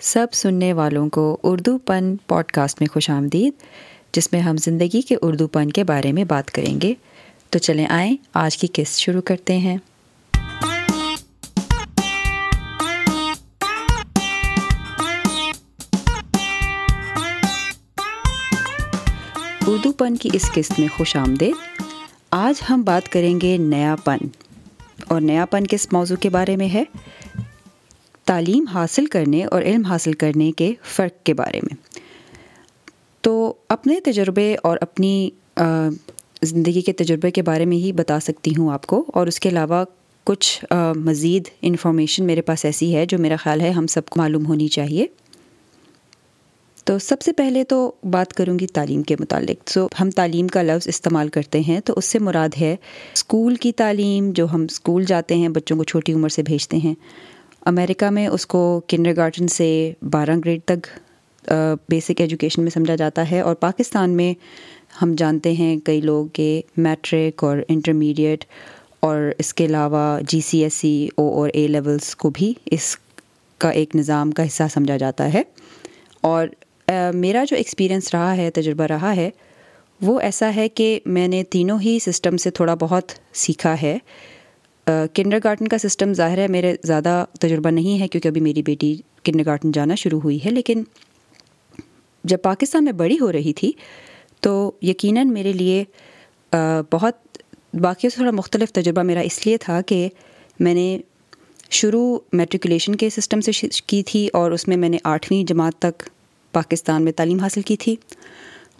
سب سننے والوں کو اردو پن پوڈ کاسٹ میں خوش آمدید، جس میں ہم زندگی کے اردو پن کے بارے میں بات کریں گے۔ تو چلیں آئیں، آج کی قسط شروع کرتے ہیں۔ اردو پن کی اس قسط میں خوش آمدید۔ آج ہم بات کریں گے نیا پن۔ اور نیا پن کس موضوع کے بارے میں ہے؟ تعلیم حاصل کرنے اور علم حاصل کرنے کے فرق کے بارے میں۔ تو اپنے تجربے اور اپنی زندگی کے تجربے کے بارے میں ہی بتا سکتی ہوں آپ کو۔ اور اس کے علاوہ کچھ مزید انفارمیشن میرے پاس ایسی ہے جو میرا خیال ہے ہم سب کو معلوم ہونی چاہیے۔ تو سب سے پہلے تو بات کروں گی تعلیم کے متعلق۔ سو ہم تعلیم کا لفظ استعمال کرتے ہیں تو اس سے مراد ہے اسکول کی تعلیم جو ہم اسکول جاتے ہیں، بچوں کو چھوٹی عمر سے بھیجتے ہیں۔ امریکہ میں اس کو کنڈر گارڈن سے بارہ گریڈ تک بیسک ایجوکیشن میں سمجھا جاتا ہے اور پاکستان میں ہم جانتے ہیں کئی لوگ کہ میٹرک اور انٹرمیڈیٹ اور اس کے علاوہ جی سی ایس سی او اور اے لیولس کو بھی اس کا ایک نظام کا حصہ سمجھا جاتا ہے اور میرا جو ایکسپیرئنس رہا ہے، تجربہ رہا ہے، وہ ایسا ہے کہ میں نے تینوں ہی سسٹم سے تھوڑا بہت سیکھا ہے۔ کنڈر گارڈن کا سسٹم ظاہر ہے، میرے زیادہ تجربہ نہیں ہے کیونکہ ابھی میری بیٹی کنڈر گارڈن جانا شروع ہوئی ہے، لیکن جب پاکستان میں بڑی ہو رہی تھی تو یقیناً میرے لیے بہت باقیوں سے تھوڑا مختلف تجربہ میرا اس لیے تھا کہ میں نے شروع میٹریکولیشن کے سسٹم سے کی تھی اور اس میں میں نے آٹھویں جماعت تک پاکستان میں تعلیم حاصل کی تھی۔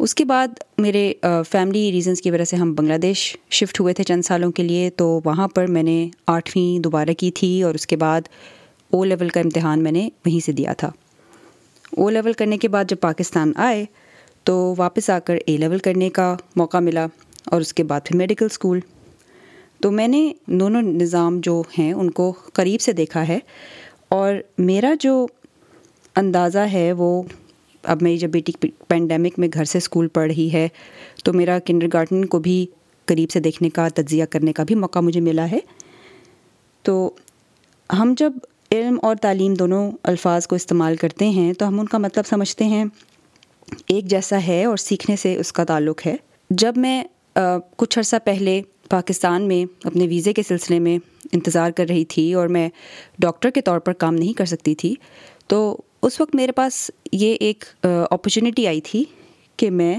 اس کے بعد میرے فیملی ریزنس کی وجہ سے ہم بنگلہ دیش شفٹ ہوئے تھے چند سالوں کے لیے، تو وہاں پر میں نے آٹھویں دوبارہ کی تھی اور اس کے بعد او لیول کا امتحان میں نے وہیں سے دیا تھا۔ او لیول کرنے کے بعد جب پاکستان آئے، تو واپس آ کر اے لیول کرنے کا موقع ملا اور اس کے بعد پھر میڈیکل اسکول تو میں نے دونوں نظام جو ہیں ان کو قریب سے دیکھا ہے اور میرا جو اندازہ ہے وہ اب میری جب بیٹی پینڈیمک میں گھر سے اسکول پڑھ رہی ہے، تو میرا کنڈر گارڈن کو بھی قریب سے دیکھنے کا، تجزیہ کرنے کا بھی موقع مجھے ملا ہے۔ تو ہم جب علم اور تعلیم دونوں الفاظ کو استعمال کرتے ہیں، تو ہم ان کا مطلب سمجھتے ہیں، ایک جیسا ہے اور سیکھنے سے اس کا تعلق ہے۔ جب میں کچھ عرصہ پہلے پاکستان میں اپنے ویزے کے سلسلے میں انتظار کر رہی تھی اور میں ڈاکٹر کے طور پر کام نہیں کر سکتی تھی، تو اس وقت میرے پاس یہ ایک اپرچونیٹی آئی تھی کہ میں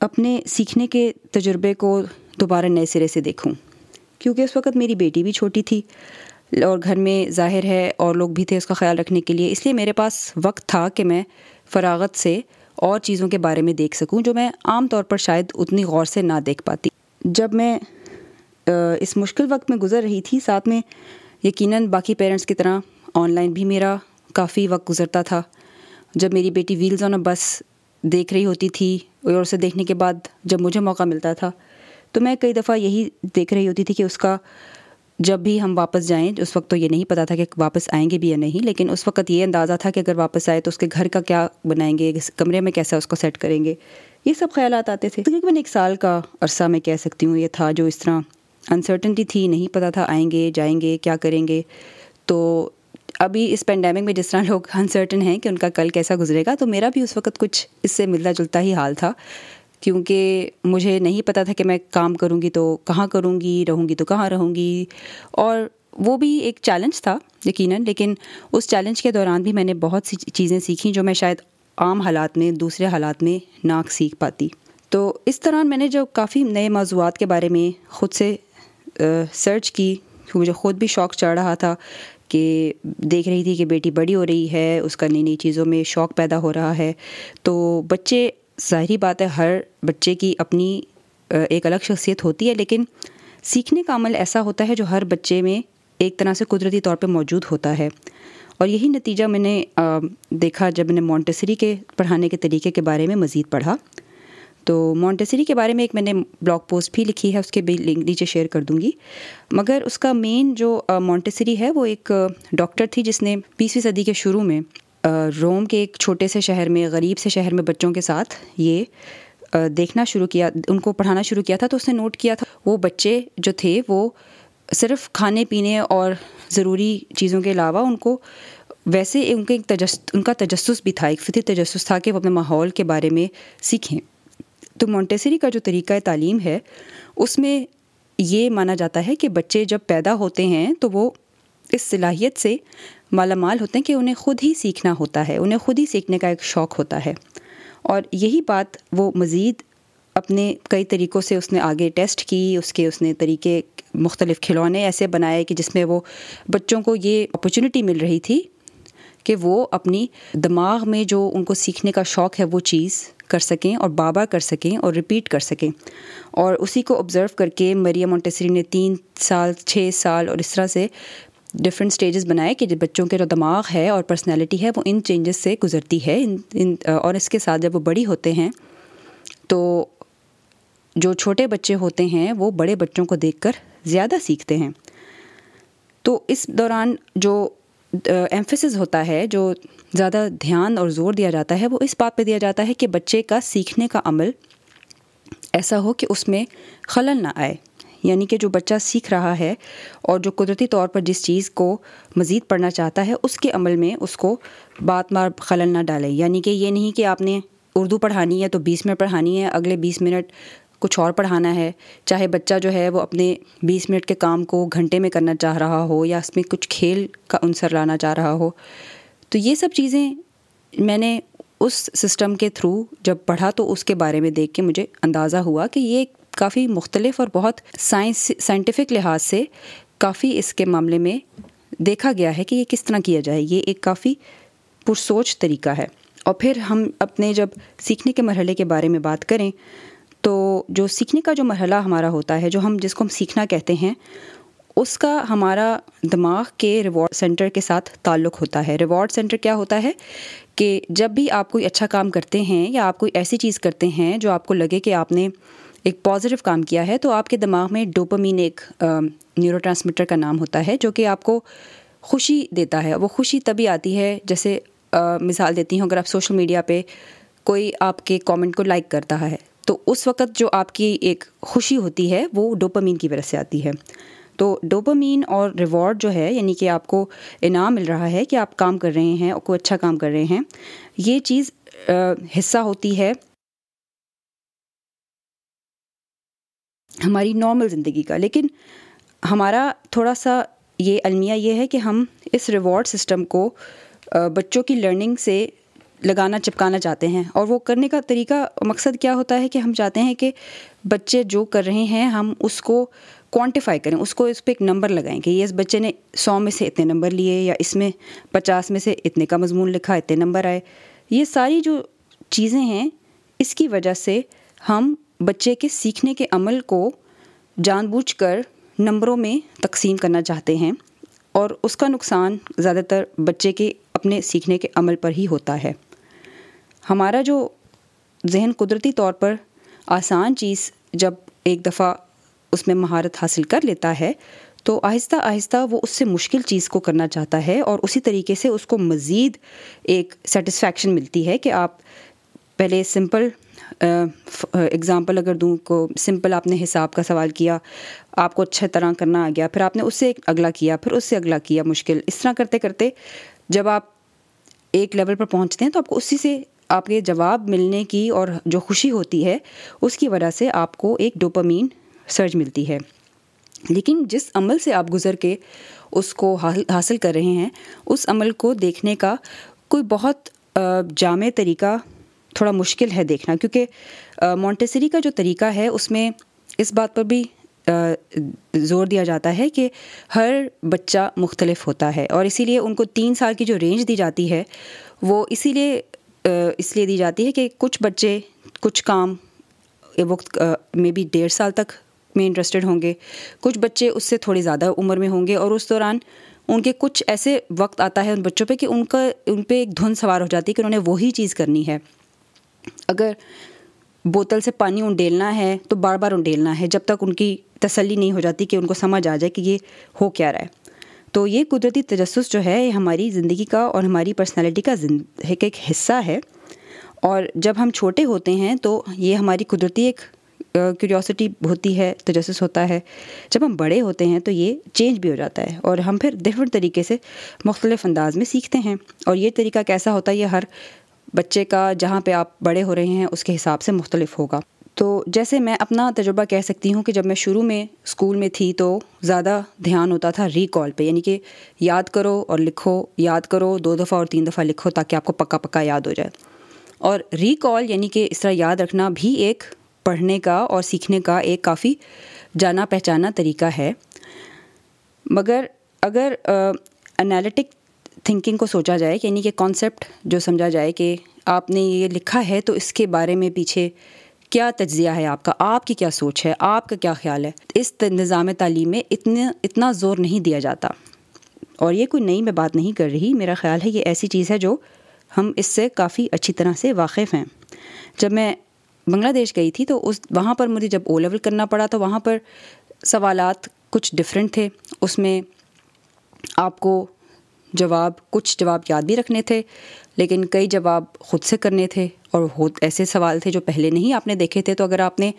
اپنے سیکھنے کے تجربے کو دوبارہ نئے سرے سے دیکھوں۔ کیونکہ اس وقت میری بیٹی بھی چھوٹی تھی اور گھر میں ظاہر ہے اور لوگ بھی تھے اس کا خیال رکھنے کے لیے، اس لیے میرے پاس وقت تھا کہ میں فراغت سے اور چیزوں کے بارے میں دیکھ سکوں جو میں عام طور پر شاید اتنی غور سے نہ دیکھ پاتی۔ جب میں اس مشکل وقت میں گزر رہی تھی، ساتھ میں یقیناً باقی پیرنٹس کی طرح آن لائن بھی میرا کافی وقت گزرتا تھا۔ جب میری بیٹی ویلز آن اے بس دیکھ رہی ہوتی تھی اور اسے دیکھنے کے بعد جب مجھے موقع ملتا تھا، تو میں کئی دفعہ یہی دیکھ رہی ہوتی تھی کہ اس کا جب بھی ہم واپس جائیں، اس وقت تو یہ نہیں پتا تھا کہ واپس آئیں گے بھی یا نہیں، لیکن اس وقت یہ اندازہ تھا کہ اگر واپس آئے تو اس کے گھر کا کیا بنائیں گے کمرے میں کیسا اس کو سیٹ کریں گے۔ یہ سب خیالات آتے تھے۔ تقریباً ایک سال کا عرصہ میں کہہ سکتی ہوں، یہ تھا جو اس طرح انسرٹنٹی تھی، نہیں پتہ تھا آئیں گے، جائیں گے، کیا کریں گے۔ تو ابھی اس پینڈیمک میں جس طرح لوگ انسرٹن ہیں کہ ان کا کل کیسا گزرے گا، تو میرا بھی اس وقت کچھ اس سے ملتا جلتا ہی حال تھا۔ کیونکہ مجھے نہیں پتہ تھا کہ میں کام کروں گی تو کہاں کروں گی، رہوں گی تو کہاں رہوں گی۔ اور وہ بھی ایک چیلنج تھا یقیناً، لیکن اس چیلنج کے دوران بھی میں نے بہت سی چیزیں سیکھیں جو میں شاید عام حالات میں، دوسرے حالات میں ناک سیکھ پاتی۔ تو اس طرح میں نے جو کافی نئے موضوعات کے بارے میں خود سے سرچ کی، مجھے خود بھی شوق چڑھ رہا تھا۔ کہ دیکھ رہی تھی کہ بیٹی بڑی ہو رہی ہے، اس کا نئی نئی چیزوں میں شوق پیدا ہو رہا ہے۔ تو بچے، ظاہری بات ہے، ہر بچے کی اپنی ایک الگ شخصیت ہوتی ہے، لیکن سیکھنے کا عمل ایسا ہوتا ہے جو ہر بچے میں ایک طرح سے قدرتی طور پہ موجود ہوتا ہے۔ اور یہی نتیجہ میں نے دیکھا جب میں نے مونٹیسری کے پڑھانے کے طریقے کے بارے میں مزید پڑھا۔ تو مونٹیسری کے بارے میں ایک میں نے بلاگ پوسٹ بھی لکھی ہے، اس کے بھی لنک نیچے شیئر کر دوں گی۔ مگر اس کا مین جو مونٹیسری ہے، وہ ایک ڈاکٹر تھی جس نے بیسویں صدی کے شروع میں روم کے ایک چھوٹے سے شہر میں، غریب سے شہر میں بچوں کے ساتھ یہ دیکھنا شروع کیا، ان کو پڑھانا شروع کیا تھا تو اس نے نوٹ کیا تھا۔ وہ بچے جو تھے، وہ صرف کھانے پینے اور ضروری چیزوں کے علاوہ ان کو ویسے ان کے ایک تجس، ان کا تجسس بھی تھا، ایک فطری تجسس تھا کہ وہ اپنے ماحول کے بارے میں سیکھیں۔ تو مونٹیسری کا جو طریقہ تعلیم ہے، اس میں یہ مانا جاتا ہے کہ بچے جب پیدا ہوتے ہیں تو وہ اس صلاحیت سے مالا مال ہوتے ہیں کہ انہیں خود ہی سیکھنا ہوتا ہے، انہیں خود ہی سیکھنے کا ایک شوق ہوتا ہے۔ اور یہی بات وہ مزید اپنے کئی طریقوں سے اس نے آگے ٹیسٹ کی، اس کے، اس نے طریقے مختلف کھلونے ایسے بنائے کہ جس میں وہ بچوں کو یہ اپرچونیٹی مل رہی تھی کہ وہ اپنی دماغ میں جو ان کو سیکھنے کا شوق ہے، وہ چیز کر سکیں اور بابا کر سکیں اور رپیٹ کر سکیں۔ اور اسی کو آبزرو کر کے مریم مونٹیسری نے تین سال، چھ سال اور اس طرح سے ڈفرینٹ اسٹیجز بنائے کہ بچوں کے جو دماغ ہے اور پرسنالٹی ہے وہ ان چینجز سے گزرتی ہے ان، اور اس کے ساتھ جب وہ بڑی ہوتے ہیں تو جو چھوٹے بچے ہوتے ہیں وہ بڑے بچوں کو دیکھ کر زیادہ سیکھتے ہیں۔ تو اس دوران جو ایمفسز ہوتا ہے، جو زیادہ دھیان اور زور دیا جاتا ہے، وہ اس بات پہ دیا جاتا ہے کہ بچے کا سیکھنے کا عمل ایسا ہو کہ اس میں خلل نہ آئے۔ یعنی کہ جو بچہ سیکھ رہا ہے اور جو قدرتی طور پر جس چیز کو مزید پڑھنا چاہتا ہے، اس کے عمل میں اس کو بات مار خلل نہ ڈالے۔ یعنی کہ یہ نہیں کہ آپ نے اردو پڑھانی ہے تو بیس منٹ پڑھانی ہے، اگلے بیس منٹ کچھ اور پڑھانا ہے، چاہے بچہ جو ہے وہ اپنے بیس منٹ کے کام کو گھنٹے میں کرنا چاہ رہا ہو یا اس میں کچھ کھیل کا عنصر لانا چاہ رہا ہو۔ تو یہ سب چیزیں میں نے اس سسٹم کے تھرو جب پڑھا تو اس کے بارے میں دیکھ کے مجھے اندازہ ہوا کہ یہ کافی مختلف اور بہت سائنس، سائنٹیفک لحاظ سے کافی اس کے معاملے میں دیکھا گیا ہے کہ یہ کس طرح کیا جائے۔ یہ ایک کافی پرسوچ طریقہ ہے۔ اور پھر ہم اپنے جب سیکھنے کے مرحلے کے بارے میں بات کریں تو جو سیکھنے کا جو مرحلہ ہمارا ہوتا ہے، جو ہم جس کو ہم سیکھنا کہتے ہیں، اس کا ہمارا دماغ کے ریوارڈ سینٹر کے ساتھ تعلق ہوتا ہے۔ ریوارڈ سینٹر کیا ہوتا ہے کہ جب بھی آپ کوئی اچھا کام کرتے ہیں یا آپ کوئی ایسی چیز کرتے ہیں جو آپ کو لگے کہ آپ نے ایک پازیٹیو کام کیا ہے، تو آپ کے دماغ میں ڈوپامین ایک نیورو ٹرانسمیٹر کا نام ہوتا ہے، جو کہ آپ کو خوشی دیتا ہے۔ وہ خوشی تبھی آتی ہے جیسے مثال دیتی ہوں، اگر آپ سوشل میڈیا پہ کوئی آپ کے کامنٹ کو لائک کرتا ہے۔ تو اس وقت جو آپ کی ایک خوشی ہوتی ہے وہ ڈوپامین کی وجہ سے آتی ہے۔ تو ڈوپامین اور ریوارڈ جو ہے یعنی کہ آپ کو انعام مل رہا ہے کہ آپ کام کر رہے ہیں اور کوئی اچھا کام کر رہے ہیں، یہ چیز حصہ ہوتی ہے۔ ہماری نارمل زندگی کا۔ لیکن ہمارا تھوڑا سا یہ المیہ یہ ہے کہ ہم اس ریوارڈ سسٹم کو بچوں کی لرننگ سے لگانا، چپکانا چاہتے ہیں۔ اور وہ کرنے کا طریقہ، مقصد کیا ہوتا ہے کہ ہم چاہتے ہیں کہ بچے جو کر رہے ہیں، ہم اس کو کوانٹیفائی کریں، اس کو اس پہ ایک نمبر لگائیں کہ یہ اس بچے نے سو میں سے اتنے نمبر لیے یا اس میں پچاس میں سے اتنے کا مضمون لکھا، اتنے نمبر آئے۔ یہ ساری جو چیزیں ہیں، اس کی وجہ سے ہم بچے کے سیکھنے کے عمل کو جان بوجھ کر نمبروں میں تقسیم کرنا چاہتے ہیں۔ اور اس کا نقصان زیادہ تر بچے کے اپنے سیکھنے کے عمل پر ہی ہوتا ہے۔ ہمارا جو ذہن قدرتی طور پر آسان چیز جب ایک دفعہ اس میں مہارت حاصل کر لیتا ہے، تو آہستہ آہستہ وہ اس سے مشکل چیز کو کرنا چاہتا ہے اور اسی طریقے سے اس کو مزید ایک سیٹسفیکشن ملتی ہے کہ آپ پہلے سمپل اگزامپل اگر دوں کو سمپل آپ نے حساب کا سوال کیا، آپ کو اچھا طرح کرنا آ گیا، پھر آپ نے اس سے اگلا کیا، پھر اس سے اگلا کیا، مشکل، اس طرح کرتے کرتے جب آپ ایک لیول پر پہنچتے ہیں تو آپ کو اسی سے آپ کے جواب ملنے کی اور جو خوشی ہوتی ہے، اس کی وجہ سے آپ کو ایک ڈوپامین سرج ملتی ہے۔ لیکن جس عمل سے آپ گزر کے اس کو حاصل کر رہے ہیں، اس عمل کو دیکھنے کا کوئی بہت جامع طریقہ تھوڑا مشکل ہے دیکھنا۔ کیونکہ مونٹیسری کا جو طریقہ ہے، اس میں اس بات پر بھی زور دیا جاتا ہے کہ ہر بچہ مختلف ہوتا ہے۔ اور اسی لیے ان کو تین سال کی جو رینج دی جاتی ہے، وہ اسی لیے اس لیے دی جاتی ہے کہ کچھ بچے، کچھ کام وقت میں بھی ڈیڑھ سال تک میں انٹرسٹڈ ہوں گے۔ کچھ بچے اس سے تھوڑی زیادہ عمر میں ہوں گے اور اس دوران ان کے کچھ ایسے وقت آتا ہے ان بچوں پہ کہ ان کا، ان پہ ایک دھن سوار ہو جاتی ہے کہ انہوں نے وہی چیز کرنی ہے۔ اگر بوتل سے پانی انڈیلنا ہے تو بار بار انڈیلنا ہے جب تک ان کی تسلی نہیں ہو جاتی کہ ان کو سمجھ آ جائے کہ یہ ہو کیا رہا ہے۔ تو یہ قدرتی تجسس جو ہے، یہ ہماری زندگی کا اور ہماری پرسنالٹی کا ایک حصہ ہے۔ اور جب ہم چھوٹے ہوتے ہیں تو یہ ہماری قدرتی ایک کیوریوسٹی ہوتی ہے، تجسس ہوتا ہے۔ جب ہم بڑے ہوتے ہیں تو یہ چینج بھی ہو جاتا ہے اور ہم پھر ڈفرینٹ طریقے سے مختلف انداز میں سیکھتے ہیں۔ اور یہ طریقہ کیسا ہوتا ہے، یہ ہر بچے کا جہاں پہ آپ بڑے ہو رہے ہیں، اس کے حساب سے مختلف ہوگا۔ تو جیسے میں اپنا تجربہ کہہ سکتی ہوں کہ جب میں شروع میں اسکول میں تھی تو زیادہ دھیان ہوتا تھا ریکال پہ یعنی کہ یاد کرو اور لکھو، یاد کرو، دو دفعہ اور تین دفعہ لکھو تاکہ آپ کو پکا پکا یاد ہو جائے۔ اور ریکال یعنی کہ اس طرح یاد رکھنا بھی ایک پڑھنے کا اور سیکھنے کا ایک کافی جانا پہچانا طریقہ ہے۔ مگر اگر انالیٹک تھنکنگ کو سوچا جائے یعنی کہ کانسیپٹ جو سمجھا جائے کہ آپ نے یہ لکھا ہے تو اس کے بارے میں پیچھے کیا تجزیہ ہے آپ کا؟ آپ کی کیا سوچ ہے؟ آپ کا کیا خیال ہے؟ اس نظام تعلیم میں اتنا اتنا زور نہیں دیا جاتا۔ اور یہ کوئی نئی میں بات نہیں کر رہی۔ میرا خیال ہے یہ ایسی چیز ہے جو ہم اس سے کافی اچھی طرح سے واقف ہیں۔ جب میں بنگلہ دیش گئی تھی تو اس، وہاں پر مجھے جب او لیول کرنا پڑا تو وہاں پر سوالات کچھ ڈفرینٹ تھے۔ اس میں آپ کو جواب، کچھ جواب یاد بھی رکھنے تھے، لیکن کئی جواب خود سے کرنے تھے۔ اور ایسے سوال تھے جو پہلے نہیں آپ نے دیکھے تھے، تو اگر آپ نے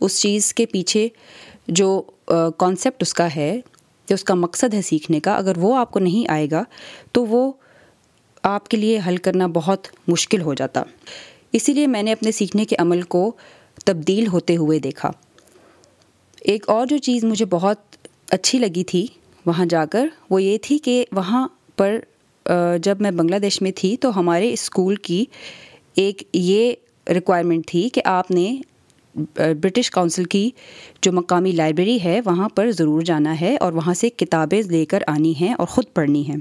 اس چیز کے پیچھے جو کانسیپٹ اس کا ہے کہ اس کا مقصد ہے سیکھنے کا، اگر وہ آپ کو نہیں آئے گا، تو وہ آپ کے لیے حل کرنا بہت مشکل ہو جاتا۔ اسی لیے میں نے اپنے سیکھنے کے عمل کو تبدیل ہوتے ہوئے دیکھا۔ ایک اور جو چیز مجھے بہت اچھی لگی تھی وہاں جا کر، وہ یہ تھی کہ وہاں پر جب میں بنگلہ دیش میں تھی، تو ہمارے اسکول کی ایک یہ ریکوائرمنٹ تھی کہ آپ نے برٹش کونسل کی جو مقامی لائبریری ہے، وہاں پر ضرور جانا ہے اور وہاں سے کتابیں لے کر آنی ہیں اور خود پڑھنی ہیں۔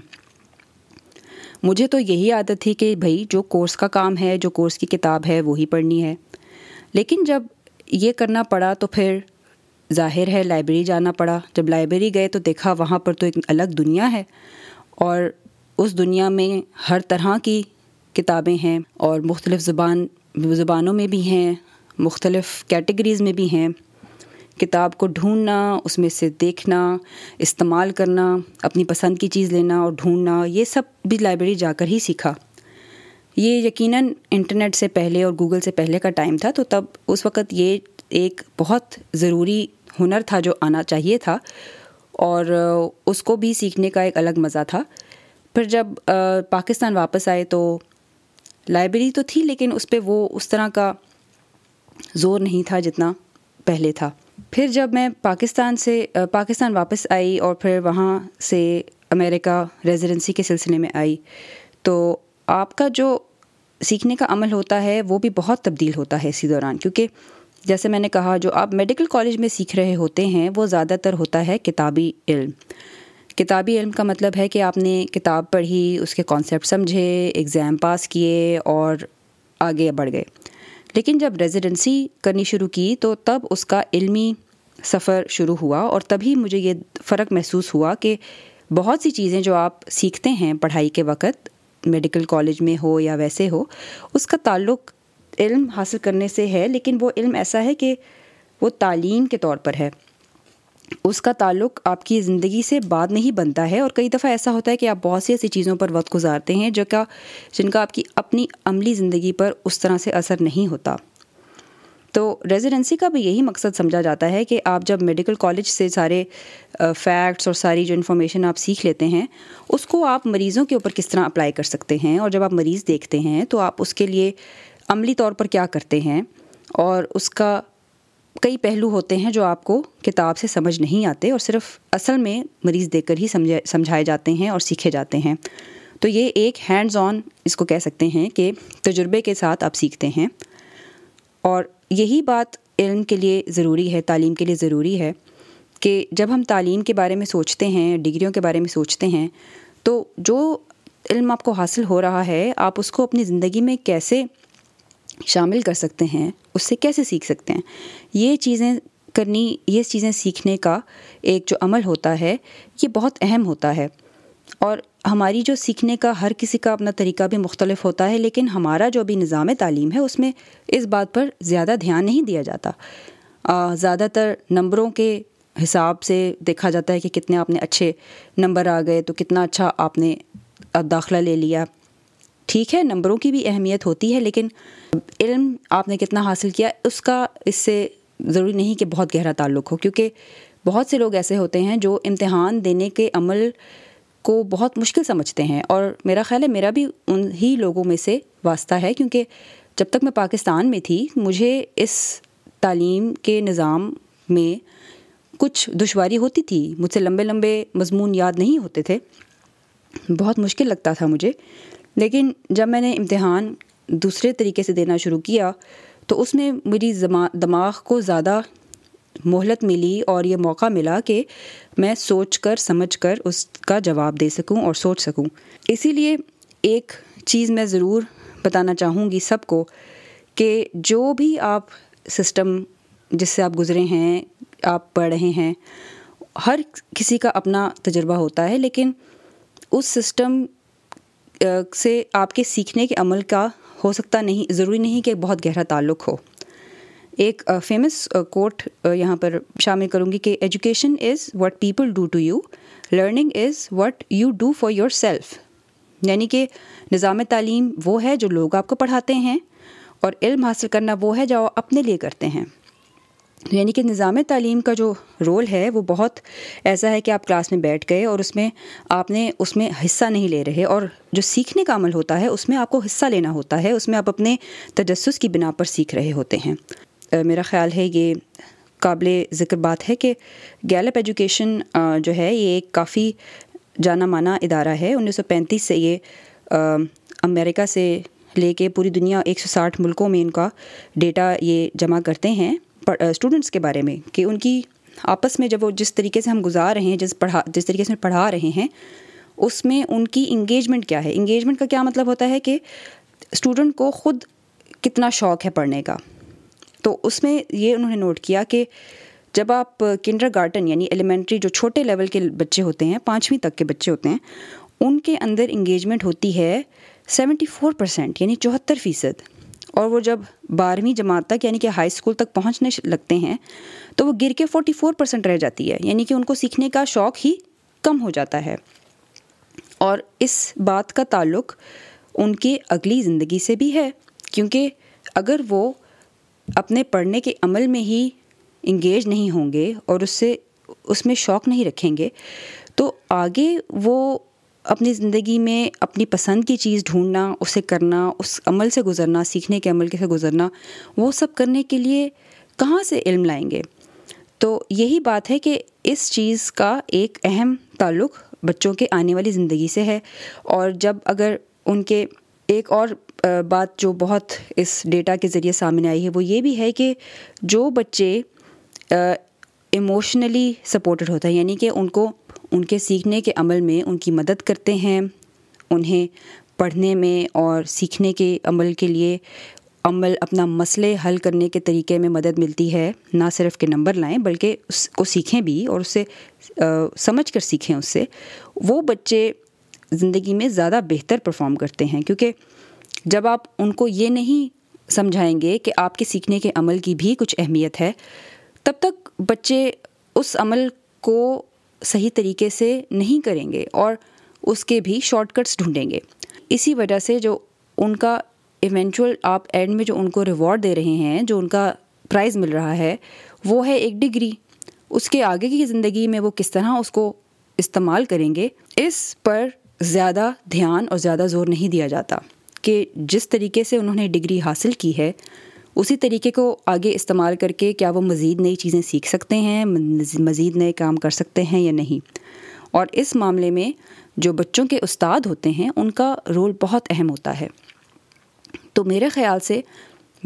مجھے تو یہی عادت تھی کہ بھائی، جو کورس کا کام ہے، جو کورس کی کتاب ہے، وہی پڑھنی ہے۔ لیکن جب یہ کرنا پڑا تو پھر ظاہر ہے لائبریری جانا پڑا۔ جب لائبریری گئے تو دیکھا وہاں پر تو ایک الگ دنیا ہے اور اس دنیا میں ہر طرح کی کتابیں ہیں اور مختلف زبان، زبانوں میں بھی ہیں، مختلف کیٹیگریز میں بھی ہیں۔ کتاب کو ڈھونڈنا، اس میں سے دیکھنا، استعمال کرنا، اپنی پسند کی چیز لینا اور ڈھونڈنا، یہ سب بھی لائبریری جا کر ہی سیکھا۔ یہ یقیناً انٹرنیٹ سے پہلے اور گوگل سے پہلے کا ٹائم تھا، تو تب اس وقت یہ ایک بہت ضروری ہنر تھا جو آنا چاہیے تھا۔ اور اس کو بھی سیکھنے کا ایک الگ مزہ تھا۔ پھر جب پاکستان واپس آئے تو لائبریری تو تھی، لیکن اس پہ وہ اس طرح کا زور نہیں تھا جتنا پہلے تھا۔ پھر جب میں پاکستان سے، پاکستان واپس آئی اور پھر وہاں سے امریکہ ریزیڈنسی کے سلسلے میں آئی، تو آپ کا جو سیکھنے کا عمل ہوتا ہے، وہ بھی بہت تبدیل ہوتا ہے اسی دوران۔ کیونکہ جیسے میں نے کہا، جو آپ میڈیکل کالج میں سیکھ رہے ہوتے ہیں، وہ زیادہ تر ہوتا ہے کتابی علم۔ کتابی علم کا مطلب ہے کہ آپ نے کتاب پڑھی، اس کے کانسیپٹ سمجھے ایگزام پاس کیے اور آگے بڑھ گئے۔ لیکن جب ریزیڈنسی کرنی شروع کی تو تب اس کا علمی سفر شروع ہوا اور تبھی مجھے یہ فرق محسوس ہوا کہ بہت سی چیزیں جو آپ سیکھتے ہیں پڑھائی کے وقت میڈیکل کالج میں ہو یا ویسے ہو، اس کا تعلق علم حاصل کرنے سے ہے، لیکن وہ علم ایسا ہے کہ وہ تعلیم کے طور پر ہے۔ اس کا تعلق آپ کی زندگی سے بعد نہیں بنتا ہے اور کئی دفعہ ایسا ہوتا ہے کہ آپ بہت سی ایسی چیزوں پر وقت گزارتے ہیں جو کا جن کا آپ کی اپنی عملی زندگی پر اس طرح سے اثر نہیں ہوتا۔ تو ریزیڈنسی کا بھی یہی مقصد سمجھا جاتا ہے کہ آپ جب میڈیکل کالج سے سارے فیکٹس اور ساری جو انفارمیشن آپ سیکھ لیتے ہیں، اس کو آپ مریضوں کے اوپر کس طرح اپلائی کر سکتے ہیں؟ اور جب آپ مریض دیکھتے ہیں تو آپ اس کے لیے عملی طور پر کیا کرتے ہیں؟ اور اس کا کئی پہلو ہوتے ہیں جو آپ کو کتاب سے سمجھ نہیں آتے اور صرف اصل میں مریض دیکھ کر ہی سمجھے سمجھائے جاتے ہیں اور سیکھے جاتے ہیں۔ تو یہ ایک ہینڈز آن اس کو کہہ سکتے ہیں کہ تجربے کے ساتھ آپ سیکھتے ہیں۔ اور یہی بات علم کے لیے ضروری ہے، تعلیم کے لیے ضروری ہے کہ جب ہم تعلیم کے بارے میں سوچتے ہیں، ڈگریوں کے بارے میں سوچتے ہیں، تو جو علم آپ کو حاصل ہو رہا ہے، آپ اس کو اپنی زندگی میں کیسے شامل کر سکتے ہیں، اس سے کیسے سیکھ سکتے ہیں؟ یہ چیزیں کرنی، یہ چیزیں سیکھنے کا ایک جو عمل ہوتا ہے، یہ بہت اہم ہوتا ہے۔ اور ہماری جو سیکھنے کا ہر کسی کا اپنا طریقہ بھی مختلف ہوتا ہے، لیکن ہمارا جو بھی نظام تعلیم ہے، اس میں اس بات پر زیادہ دھیان نہیں دیا جاتا۔ زیادہ تر نمبروں کے حساب سے دیکھا جاتا ہے کہ کتنے آپ نے اچھے نمبر آ گئے، تو کتنا اچھا آپ نے داخلہ لے لیا۔ ٹھیک ہے، نمبروں کی بھی اہمیت ہوتی ہے، لیکن علم آپ نے کتنا حاصل کیا، اس کا اس سے ضروری نہیں کہ بہت گہرا تعلق ہو، کیونکہ بہت سے لوگ ایسے ہوتے ہیں جو امتحان دینے کے عمل کو بہت مشکل سمجھتے ہیں، اور میرا خیال ہے میرا بھی ان ہی لوگوں میں سے واسطہ ہے، کیونکہ جب تک میں پاکستان میں تھی، مجھے اس تعلیم کے نظام میں کچھ دشواری ہوتی تھی، مجھ سے لمبے لمبے مضمون یاد نہیں ہوتے تھے، بہت مشکل لگتا تھا مجھے۔ لیکن جب میں نے امتحان دوسرے طریقے سے دینا شروع کیا، تو اس میں میری دماغ کو زیادہ مہلت ملی اور یہ موقع ملا کہ میں سوچ کر، سمجھ کر اس کا جواب دے سکوں اور سوچ سکوں۔ اسی لیے ایک چیز میں ضرور بتانا چاہوں گی سب کو کہ جو بھی آپ سسٹم جس سے آپ گزرے ہیں، آپ پڑھ رہے ہیں، ہر کسی کا اپنا تجربہ ہوتا ہے، لیکن اس سسٹم سے آپ کے سیکھنے کے عمل کا ہو سکتا نہیں، ضروری نہیں کہ بہت گہرا تعلق ہو۔ ایک فیمس کوٹ یہاں پر شامل کروں گی کہ education is what people do to you learning is what you do for yourself یعنی کہ نظام تعلیم وہ ہے جو لوگ آپ کو پڑھاتے ہیں اور علم حاصل کرنا وہ ہے جو اپنے لیے کرتے ہیں۔ یعنی کہ نظام تعلیم کا جو رول ہے، وہ بہت ایسا ہے کہ آپ کلاس میں بیٹھ گئے اور اس میں آپ نے اس میں حصہ نہیں لے رہے اور جو سیکھنے کا عمل ہوتا ہے، اس میں آپ کو حصہ لینا ہوتا ہے، اس میں آپ اپنے تجسس کی بنا پر سیکھ رہے ہوتے ہیں۔ میرا خیال ہے یہ قابل ذکر بات ہے کہ گیلپ ایجوکیشن جو ہے، یہ ایک کافی جانا مانا ادارہ ہے۔ انیس سو پینتیس سے یہ امریکہ سے لے کے پوری دنیا، ایک سو ساٹھ ملکوں میں ان کا ڈیٹا یہ جمع کرتے ہیں۔ اسٹوڈنٹس کے بارے میں کہ ان کی آپس میں جب وہ جس طریقے سے ہم گزار رہے ہیں، جس پڑھا، جس طریقے سے پڑھا رہے ہیں، اس میں ان کی انگیجمنٹ کیا ہے؟ انگیجمنٹ کا کیا مطلب ہوتا ہے کہ اسٹوڈنٹ کو خود کتنا شوق ہے پڑھنے کا۔ تو اس میں یہ انہوں نے نوٹ کیا کہ جب آپ کنڈر گارٹن یعنی ایلیمنٹری جو چھوٹے لیول کے بچے ہوتے ہیں، پانچویں تک کے بچے ہوتے ہیں، ان کے اندر انگیجمنٹ ہوتی ہے سیونٹی فور پرسینٹ یعنی چوہتر فیصد۔ اور وہ جب بارہویں جماعت تک یعنی کہ ہائی اسکول تک پہنچنے لگتے ہیں، تو وہ گر کے فورٹی فور پرسینٹ رہ جاتی ہے۔ یعنی کہ ان کو سیکھنے کا شوق ہی کم ہو جاتا ہے۔ اور اس بات کا تعلق ان کی اگلی زندگی سے بھی ہے۔ کیونکہ اگر وہ اپنے پڑھنے کے عمل میں ہی انگیج نہیں ہوں گے اور اس سے، اس میں شوق نہیں رکھیں گے، تو آگے وہ اپنی زندگی میں اپنی پسند کی چیز ڈھونڈنا، اسے کرنا، اس عمل سے گزرنا، سیکھنے کے عمل سے گزرنا، وہ سب کرنے کے لیے کہاں سے علم لائیں گے؟ تو یہی بات ہے کہ اس چیز کا ایک اہم تعلق بچوں کے آنے والی زندگی سے ہے۔ اور جب اگر ان کے ایک اور بات جو بہت اس ڈیٹا کے ذریعے سامنے آئی ہے، وہ یہ بھی ہے کہ جو بچے ایموشنلی سپورٹڈ ہوتا ہے یعنی کہ ان کو ان کے سیکھنے کے عمل میں ان کی مدد کرتے ہیں۔ انہیں پڑھنے میں اور سیکھنے کے عمل کے لیے عمل اپنا مسئلے حل کرنے کے طریقے میں مدد ملتی ہے۔ نہ صرف کہ نمبر لائیں، بلکہ اس کو سیکھیں بھی اور اس سے سمجھ کر سیکھیں اس سے۔ وہ بچے زندگی میں زیادہ بہتر پرفارم کرتے ہیں، کیونکہ جب آپ ان کو یہ نہیں سمجھائیں گے کہ آپ کے سیکھنے کے عمل کی بھی کچھ اہمیت ہے، تب تک بچے اس عمل کو صحیح طریقے سے نہیں کریں گے اور اس کے بھی شارٹ کٹس ڈھونڈیں گے۔ اسی وجہ سے جو ان کا ایونچوئل آپ اینڈ میں جو ان کو ریوارڈ دے رہے ہیں، جو ان کا پرائز مل رہا ہے، وہ ہے ایک ڈگری اس کے آگے کی زندگی میں وہ کس طرح اس کو استعمال کریں گے، اس پر زیادہ دھیان اور زیادہ زور نہیں دیا جاتا کہ جس طریقے سے انہوں نے ڈگری حاصل کی ہے۔ اسی طریقے کو آگے استعمال کر کے کیا وہ مزید نئی چیزیں سیکھ سکتے ہیں مزید نئے کام کر سکتے ہیں یا نہیں؟ اور اس معاملے میں جو بچوں کے استاد ہوتے ہیں، ان کا رول بہت اہم ہوتا ہے۔ تو میرے خیال سے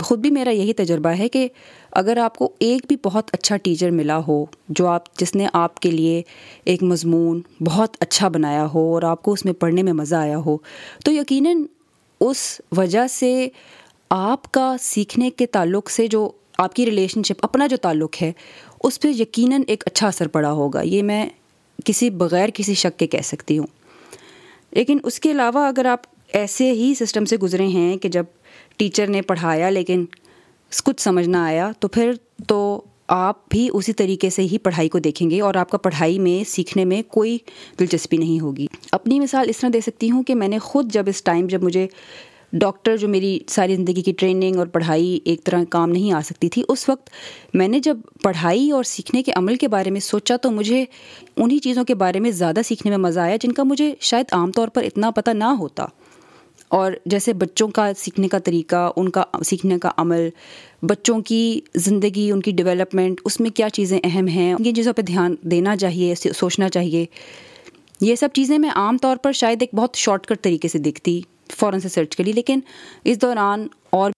خود بھی میرا یہی تجربہ ہے کہ اگر آپ کو ایک بھی بہت اچھا ٹیچر ملا ہو، جو آپ، جس نے آپ کے لیے ایک مضمون بہت اچھا بنایا ہو اور آپ کو اس میں پڑھنے میں مزہ آیا ہو، تو یقیناً اس وجہ سے آپ کا سیکھنے کے تعلق سے جو آپ کی ریلیشن شپ اپنا جو تعلق ہے، اس پہ یقیناً ایک اچھا اثر پڑا ہوگا۔ یہ میں کسی بغیر کسی شک کے کہہ سکتی ہوں۔ لیکن اس کے علاوہ اگر آپ ایسے ہی سسٹم سے گزرے ہیں کہ جب ٹیچر نے پڑھایا لیکن کچھ سمجھ نہ آیا، تو پھر تو آپ بھی اسی طریقے سے ہی پڑھائی کو دیکھیں گے اور آپ کا پڑھائی میں، سیکھنے میں کوئی دلچسپی نہیں ہوگی۔ اپنی مثال اس طرح دے سکتی ہوں کہ میں نے خود جب اس ٹائم جب مجھے ڈاکٹر جو میری ساری زندگی کی ٹریننگ اور پڑھائی ایک طرح کام نہیں آ سکتی تھی، اس وقت میں نے جب پڑھائی اور سیکھنے کے عمل کے بارے میں سوچا تو مجھے انہی چیزوں کے بارے میں زیادہ سیکھنے میں مزہ آیا جن کا مجھے شاید عام طور پر اتنا پتہ نہ ہوتا۔ اور جیسے بچوں کا سیکھنے کا طریقہ، ان کا سیکھنے کا عمل، بچوں کی زندگی، ان کی ڈیولپمنٹ، اس میں کیا چیزیں اہم ہیں، ان چیزوں پہ دھیان دینا چاہیے، سوچنا چاہیے۔ یہ سب چیزیں میں عام طور پر شاید ایک بہت شارٹ کٹ طریقے سے دیکھتی فوراً سے سرچ کری لیکن اس دوران اور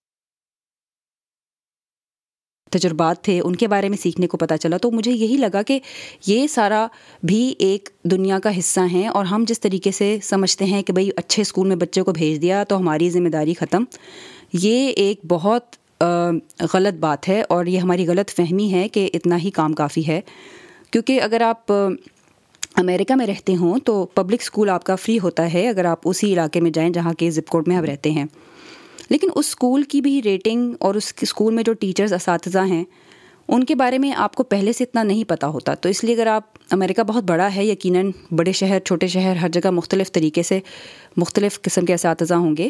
تجربات تھے، ان کے بارے میں سیکھنے کو پتہ چلا۔ تو مجھے یہی لگا کہ یہ سارا بھی ایک دنیا کا حصہ ہیں اور ہم جس طریقے سے سمجھتے ہیں کہ بھائی اچھے اسکول میں بچے کو بھیج دیا تو ہماری ذمہ داری ختم۔ یہ ایک بہت غلط بات ہے، اور یہ ہماری غلط فہمی ہے کہ اتنا ہی کام کافی ہے۔ کیونکہ اگر آپ امریکہ میں رہتے ہوں تو پبلک اسکول آپ کا فری ہوتا ہے اگر آپ اسی علاقے میں جائیں جہاں کے زپ کوڈ میں آپ رہتے ہیں۔ لیکن اس اسکول کی بھی ریٹنگ اور اس اسکول میں جو ٹیچرز اساتذہ ہیں، ان کے بارے میں آپ کو پہلے سے اتنا نہیں پتہ ہوتا۔ تو اس لیے اگر آپ امریکہ بہت بڑا ہے، یقیناً بڑے شہر، چھوٹے شہر، ہر جگہ مختلف طریقے سے مختلف قسم کے اساتذہ ہوں گے۔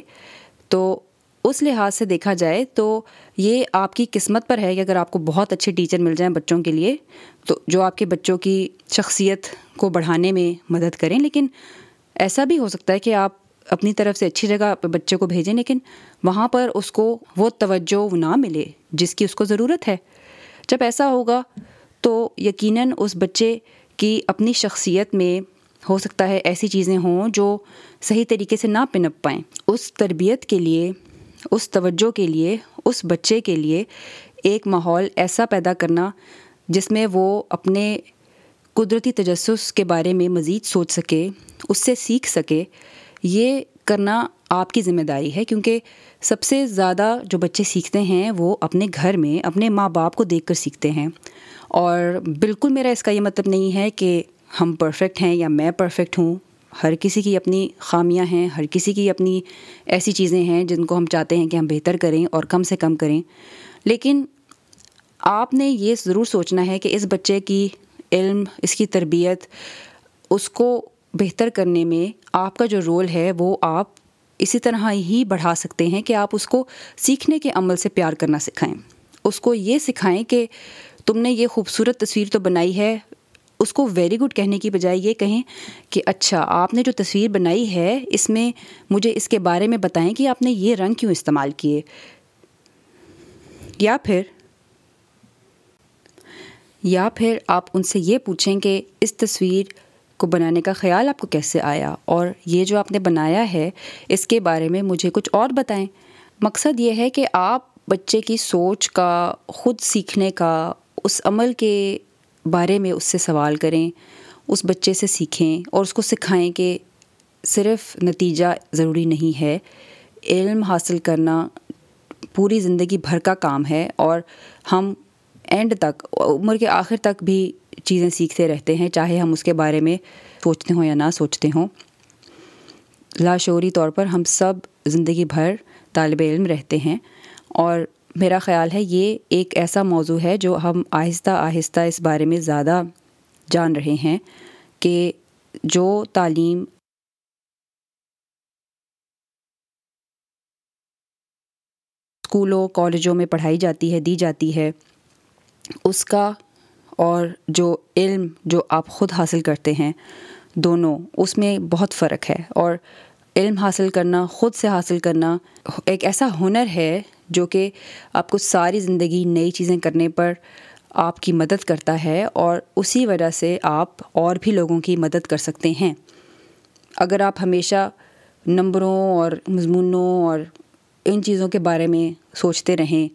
تو اس لحاظ سے دیکھا جائے تو یہ آپ کی قسمت پر ہے کہ اگر آپ کو بہت اچھے ٹیچر مل جائیں بچوں کے لیے، تو جو آپ کے بچوں کی شخصیت کو بڑھانے میں مدد کریں۔ لیکن ایسا بھی ہو سکتا ہے کہ آپ اپنی طرف سے اچھی جگہ بچے کو بھیجیں، لیکن وہاں پر اس کو وہ توجہ نہ ملے جس کی اس کو ضرورت ہے۔ جب ایسا ہوگا تو یقیناً اس بچے کی اپنی شخصیت میں ہو سکتا ہے ایسی چیزیں ہوں جو صحیح طریقے سے نہ پنپ پائیں۔ اس تربیت کے لیے اس توجہ کے لیے، اس بچے کے لیے ایک ماحول ایسا پیدا کرنا جس میں وہ اپنے قدرتی تجسس کے بارے میں مزید سوچ سکے، اس سے سیکھ سکے، یہ کرنا آپ کی ذمہ داری ہے۔ کیونکہ سب سے زیادہ جو بچے سیکھتے ہیں، وہ اپنے گھر میں اپنے ماں باپ کو دیکھ کر سیکھتے ہیں۔ اور بالکل میرا اس کا یہ مطلب نہیں ہے کہ ہم پرفیکٹ ہیں یا میں پرفیکٹ ہوں۔ ہر کسی کی اپنی خامیاں ہیں، ہر کسی کی اپنی ایسی چیزیں ہیں جن کو ہم چاہتے ہیں کہ ہم بہتر کریں اور کم سے کم کریں۔ لیکن آپ نے یہ ضرور سوچنا ہے کہ اس بچے کی علم، اس کی تربیت، اس کو بہتر کرنے میں آپ کا جو رول ہے وہ آپ اسی طرح ہی بڑھا سکتے ہیں کہ آپ اس کو سیکھنے کے عمل سے پیار کرنا سکھائیں۔ اس کو یہ سکھائیں کہ تم نے یہ خوبصورت تصویر تو بنائی ہے اس کو ویری گڈ کہنے کی بجائے یہ کہیں کہ اچھا آپ نے جو تصویر بنائی ہے، اس میں مجھے اس کے بارے میں بتائیں کہ آپ نے یہ رنگ کیوں استعمال کیے۔ یا پھر یا پھر آپ ان سے یہ پوچھیں کہ اس تصویر کو بنانے کا خیال آپ کو کیسے آیا؟ اور یہ جو آپ نے بنایا ہے، اس کے بارے میں مجھے کچھ اور بتائیں۔ مقصد یہ ہے کہ آپ بچے کی سوچ کا، خود سیکھنے کا، اس عمل کے بارے میں اس سے سوال کریں، اس بچے سے سیکھیں اور اس کو سکھائیں کہ صرف نتیجہ ضروری نہیں ہے۔ علم حاصل کرنا پوری زندگی بھر کا کام ہے اور ہم اینڈ تک، عمر کے آخر تک بھی چیزیں سیکھتے رہتے ہیں، چاہے ہم اس کے بارے میں سوچتے ہوں یا نہ سوچتے ہوں۔ لاشعوری طور پر ہم سب زندگی بھر طالب علم رہتے ہیں اور میرا خیال ہے یہ ایک ایسا موضوع ہے جو ہم آہستہ آہستہ اس بارے میں زیادہ جان رہے ہیں کہ جو تعلیم اسکولوں، کالجوں میں پڑھائی جاتی ہے، دی جاتی ہے، اس کا اور جو علم جو آپ خود حاصل کرتے ہیں دونوں، اس میں بہت فرق ہے اور علم حاصل کرنا، خود سے حاصل کرنا ایک ایسا ہنر ہے جو کہ آپ کو ساری زندگی نئی چیزیں کرنے پر آپ کی مدد کرتا ہے اور اسی وجہ سے آپ اور بھی لوگوں کی مدد کر سکتے ہیں۔ اگر آپ ہمیشہ نمبروں اور مضمونوں اور ان چیزوں کے بارے میں سوچتے رہیں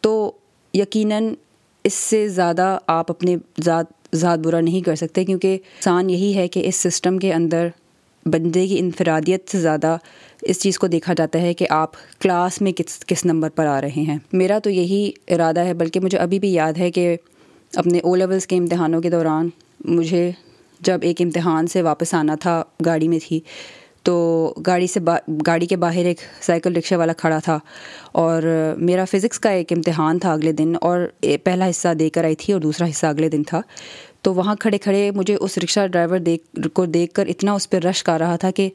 تو یقیناً اس سے زیادہ آپ اپنے ذات ذات برا نہیں کر سکتے، کیونکہ انسان یہی ہے کہ اس سسٹم کے اندر بندے کی انفرادیت سے زیادہ اس چیز کو دیکھا جاتا ہے کہ آپ کلاس میں کس کس نمبر پر آ رہے ہیں۔ میرا تو یہی ارادہ ہے، بلکہ مجھے ابھی بھی یاد ہے کہ اپنے او لیولس کے امتحانوں کے دوران مجھے جب ایک امتحان سے واپس آنا تھا گاڑی میں تھی، تو گاڑی سے با، گاڑی کے باہر ایک سائیکل رکشے والا کھڑا تھا اور میرا فزکس کا ایک امتحان تھا اگلے دن اور پہلا حصہ دے کر آئی تھی اور دوسرا حصہ اگلے دن تھا۔ تو وہاں کھڑے کھڑے مجھے اس رکشہ ڈرائیور دیکھ، کو دیکھ کر اتنا اس پہ رشک آ رہا تھا کہ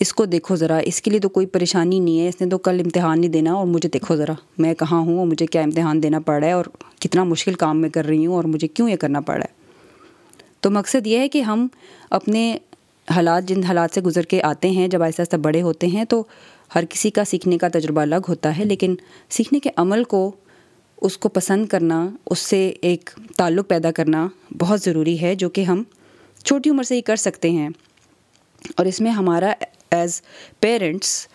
اس کو دیکھو ذرا، اس کے لیے تو کوئی پریشانی نہیں ہے۔ اس نے تو کل امتحان نہیں دینا اور مجھے دیکھو ذرا، میں کہاں ہوں اور مجھے کیا امتحان دینا پڑ رہا ہے اور کتنا مشکل کام میں کر رہی ہوں اور مجھے کیوں یہ کرنا پڑ رہا ہے؟ تو مقصد یہ ہے کہ ہم اپنے حالات، جن حالات سے گزر کے آتے ہیں، جب آہستہ آہستہ بڑے ہوتے ہیں، تو ہر کسی کا سیکھنے کا تجربہ الگ ہوتا ہے۔ لیکن سیکھنے کے عمل کو، اس کو پسند کرنا، اس سے ایک تعلق پیدا کرنا بہت ضروری ہے، جو کہ ہم چھوٹی عمر سے ہی کر سکتے ہیں۔ اور اس میں ہمارا ایز پیرنٹس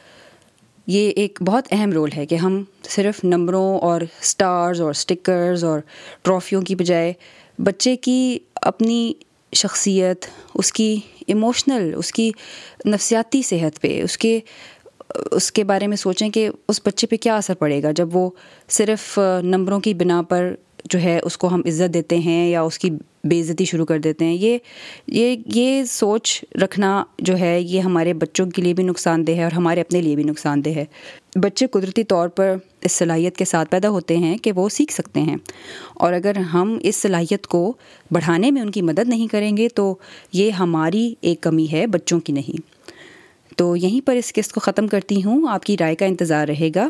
یہ ایک بہت اہم رول ہے کہ ہم صرف نمبروں اور اسٹارز اور اسٹکرز اور ٹرافیوں کی بجائے بچے کی اپنی شخصیت، اس کی ایموشنل اس کی نفسیاتی صحت پہ، اس کے اس کے بارے میں سوچیں کہ اس بچے پہ کیا اثر پڑے گا جب وہ صرف نمبروں کی بنا پر جو ہے اس کو ہم عزت دیتے ہیں یا اس کی بے عزتی شروع کر دیتے ہیں، یہ یہ یہ سوچ رکھنا جو ہے، یہ ہمارے بچوں کے لیے بھی نقصان دہ ہے اور ہمارے اپنے لیے بھی نقصان دہ ہے۔ بچے قدرتی طور پر اس صلاحیت کے ساتھ پیدا ہوتے ہیں کہ وہ سیکھ سکتے ہیں۔ اور اگر ہم اس صلاحیت کو بڑھانے میں ان کی مدد نہیں کریں گے تو یہ ہماری ایک کمی ہے، بچوں کی نہیں۔ تو یہیں پر اس قسط کو ختم کرتی ہوں۔ آپ کی رائے کا انتظار رہے گا۔